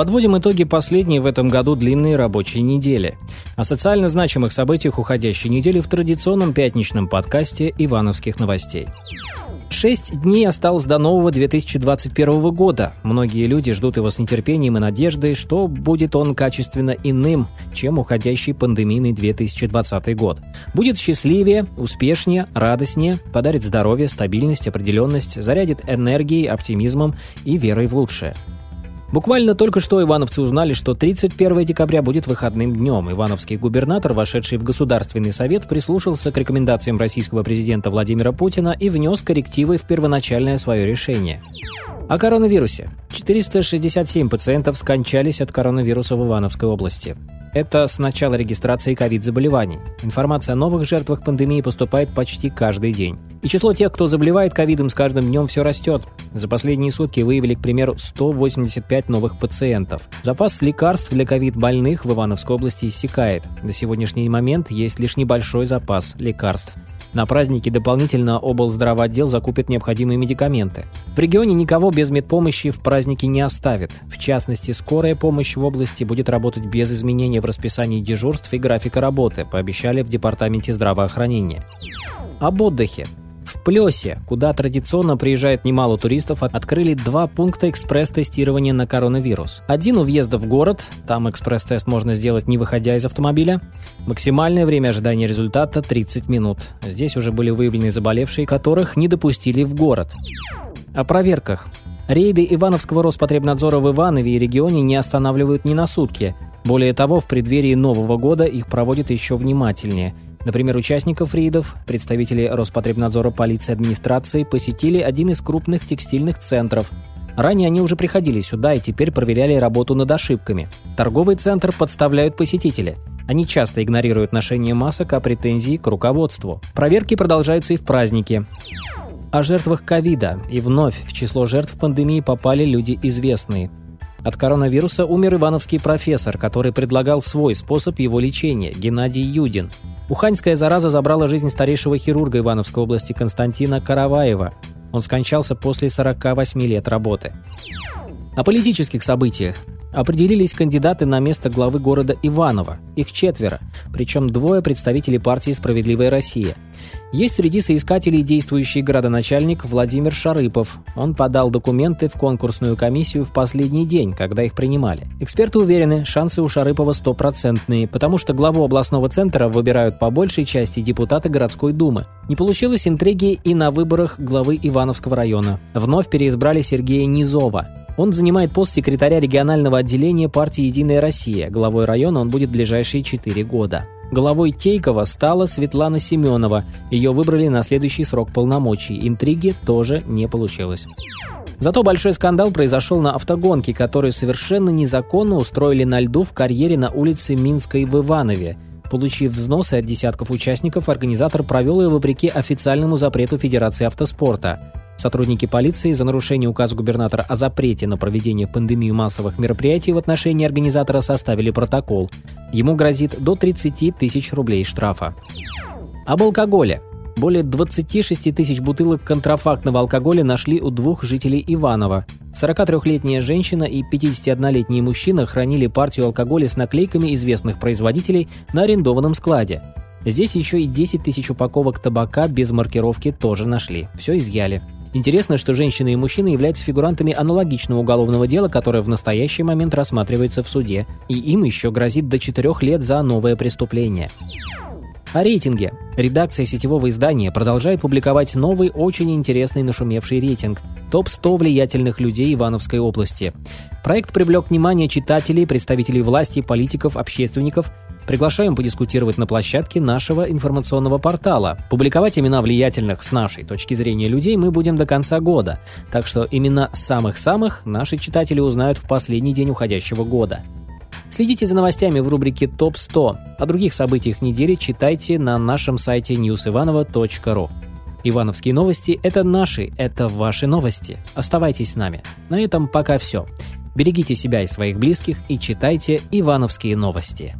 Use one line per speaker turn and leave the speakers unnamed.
Подводим итоги последней в этом году длинной рабочей недели. О социально значимых событиях уходящей недели в традиционном пятничном подкасте «Ивановских новостей». Шесть дней осталось до нового 2021 года. Многие люди ждут его с нетерпением и надеждой, что будет он качественно иным, чем уходящий пандемийный 2020 год. Будет счастливее, успешнее, радостнее, подарит здоровье, стабильность, определенность, зарядит энергией, оптимизмом и верой в лучшее. Буквально только что ивановцы узнали, что 31 декабря будет выходным днем. Ивановский губернатор, вошедший в Государственный совет, прислушался к рекомендациям российского президента Владимира Путина и внес коррективы в первоначальное свое решение. О коронавирусе. 467 пациентов скончались от коронавируса в Ивановской области. Это с начала регистрации ковид-заболеваний. Информация о новых жертвах пандемии поступает почти каждый день. И число тех, кто заболевает ковидом с каждым днем все растет. За последние сутки выявили, к примеру, 185 новых пациентов. Запас лекарств для ковид-больных в Ивановской области иссякает. До сегодняшний момент есть лишь небольшой запас лекарств. На праздники дополнительно облздравоотдел закупит необходимые медикаменты. В регионе никого без медпомощи в праздники не оставит. В частности, скорая помощь в области будет работать без изменения в расписании дежурств и графика работы, пообещали в Департаменте здравоохранения. Об отдыхе. В Плесе, куда традиционно приезжает немало туристов, открыли два пункта экспресс-тестирования на коронавирус. Один у въезда в город, там экспресс-тест можно сделать не выходя из автомобиля. Максимальное время ожидания результата 30 минут. Здесь уже были выявлены заболевшие, которых не допустили в город. О проверках. Рейды Ивановского Роспотребнадзора в Иванове и регионе не останавливают ни на сутки. Более того, в преддверии Нового года их проводят еще внимательнее – Например, участников рейдов, представители Роспотребнадзора полиции администрации посетили один из крупных текстильных центров. Ранее они уже приходили сюда и теперь проверяли работу над ошибками. Торговый центр подставляют посетители. Они часто игнорируют ношение масок, а претензии к руководству. Проверки продолжаются и в праздники. О жертвах ковида. И вновь в число жертв пандемии попали люди известные. От коронавируса умер ивановский профессор, который предлагал свой способ его лечения – Геннадий Юдин. Уханьская зараза забрала жизнь старейшего хирурга Ивановской области Константина Караваева. Он скончался после 48 лет работы. О политических событиях. Определились кандидаты на место главы города Иваново. Их четверо, причем двое представителей партии «Справедливая Россия». Есть среди соискателей действующий градоначальник Владимир Шарыпов. Он подал документы в конкурсную комиссию в последний день, когда их принимали. Эксперты уверены, шансы у Шарыпова стопроцентные, потому что главу областного центра выбирают по большей части депутаты городской думы. Не получилось интриги и на выборах главы Ивановского района. Вновь переизбрали Сергея Низова. Он занимает пост секретаря регионального отделения партии «Единая Россия». Главой района он будет в ближайшие четыре года. Головой Тейкова стала Светлана Семенова. Ее выбрали на следующий срок полномочий. Интриги тоже не получилось. Зато большой скандал произошел на автогонке, которую совершенно незаконно устроили на льду в карьере на улице Минской в Иванове. Получив взносы от десятков участников, организатор провел ее вопреки официальному запрету Федерации автоспорта. Сотрудники полиции за нарушение указа губернатора о запрете на проведение в пандемию массовых мероприятий в отношении организатора составили протокол. Ему грозит до 30 тысяч рублей штрафа. Об алкоголе. Более 26 тысяч бутылок контрафактного алкоголя нашли у двух жителей Иванова. 43-летняя женщина и 51-летний мужчина хранили партию алкоголя с наклейками известных производителей на арендованном складе. Здесь еще и 10 тысяч упаковок табака без маркировки тоже нашли. Все изъяли. Интересно, что женщины и мужчины являются фигурантами аналогичного уголовного дела, которое в настоящий момент рассматривается в суде, и им еще грозит до 4 лет за новое преступление. О рейтинге. Редакция сетевого издания продолжает публиковать новый, очень интересный нашумевший рейтинг «Топ-100 влиятельных людей Ивановской области». Проект привлек внимание читателей, представителей власти, политиков, общественников Приглашаем подискутировать на площадке нашего информационного портала. Публиковать имена влиятельных с нашей точки зрения людей мы будем до конца года, так что имена самых-самых наши читатели узнают в последний день уходящего года. Следите за новостями в рубрике ТОП-100. О других событиях недели читайте на нашем сайте newsivanova.ru. Ивановские новости – это наши, это ваши новости. Оставайтесь с нами. На этом пока все. Берегите себя и своих близких и читайте Ивановские новости.